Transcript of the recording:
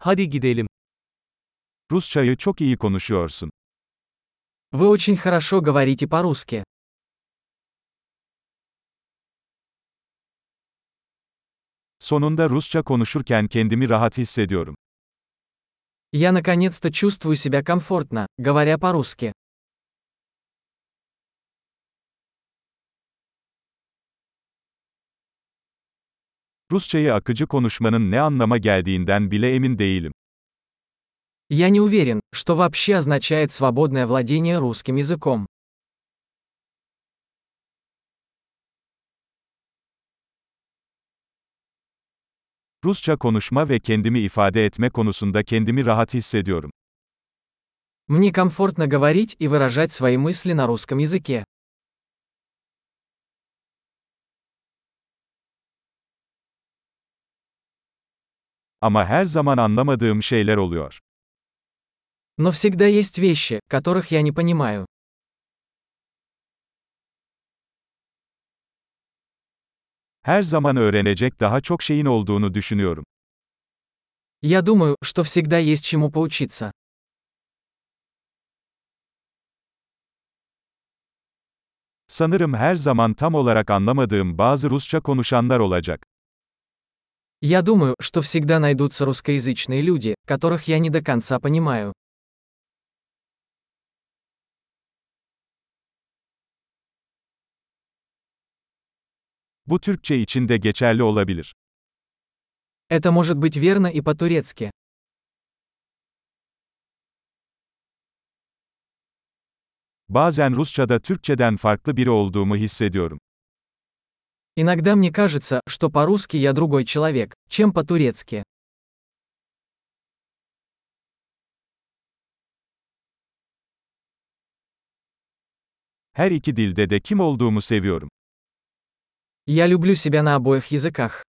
Hadi gidelim. Rusçayı çok iyi konuşuyorsun. Вы очень хорошо говорите по-русски. Sonunda Rusça konuşurken kendimi rahat hissediyorum. Я наконец-то чувствую себя комфортно, говоря по-русски. Rusçayı akıcı konuşmanın ne anlama geldiğinden bile emin değilim. Я не уверен, что вообще означает свободное владение русским языком. Rusça konuşma ve kendimi ifade etme konusunda kendimi rahat hissediyorum. Мне комфортно говорить и выражать свои мысли на русском языке. Ama her zaman anlamadığım şeyler oluyor. Но всегда есть вещи, которых я не понимаю. Her zaman öğrenecek daha çok şeyin olduğunu düşünüyorum. Я думаю, что всегда есть чему поучиться. Sanırım her zaman tam olarak anlamadığım bazı Rusça konuşanlar olacak. Я думаю, что всегда найдутся русскоязычные люди, которых я не до конца понимаю. Bu Türkçe için de geçerli olabilir. Это может быть верно и по-турецки. Bazen Rusçada Türkçeden farklı biri olduğumu hissediyorum. Иногда мне кажется, что по-русски я другой человек, чем по-турецки. Her iki dilde de kim olduğumu seviyorum. Я люблю себя на обоих языках.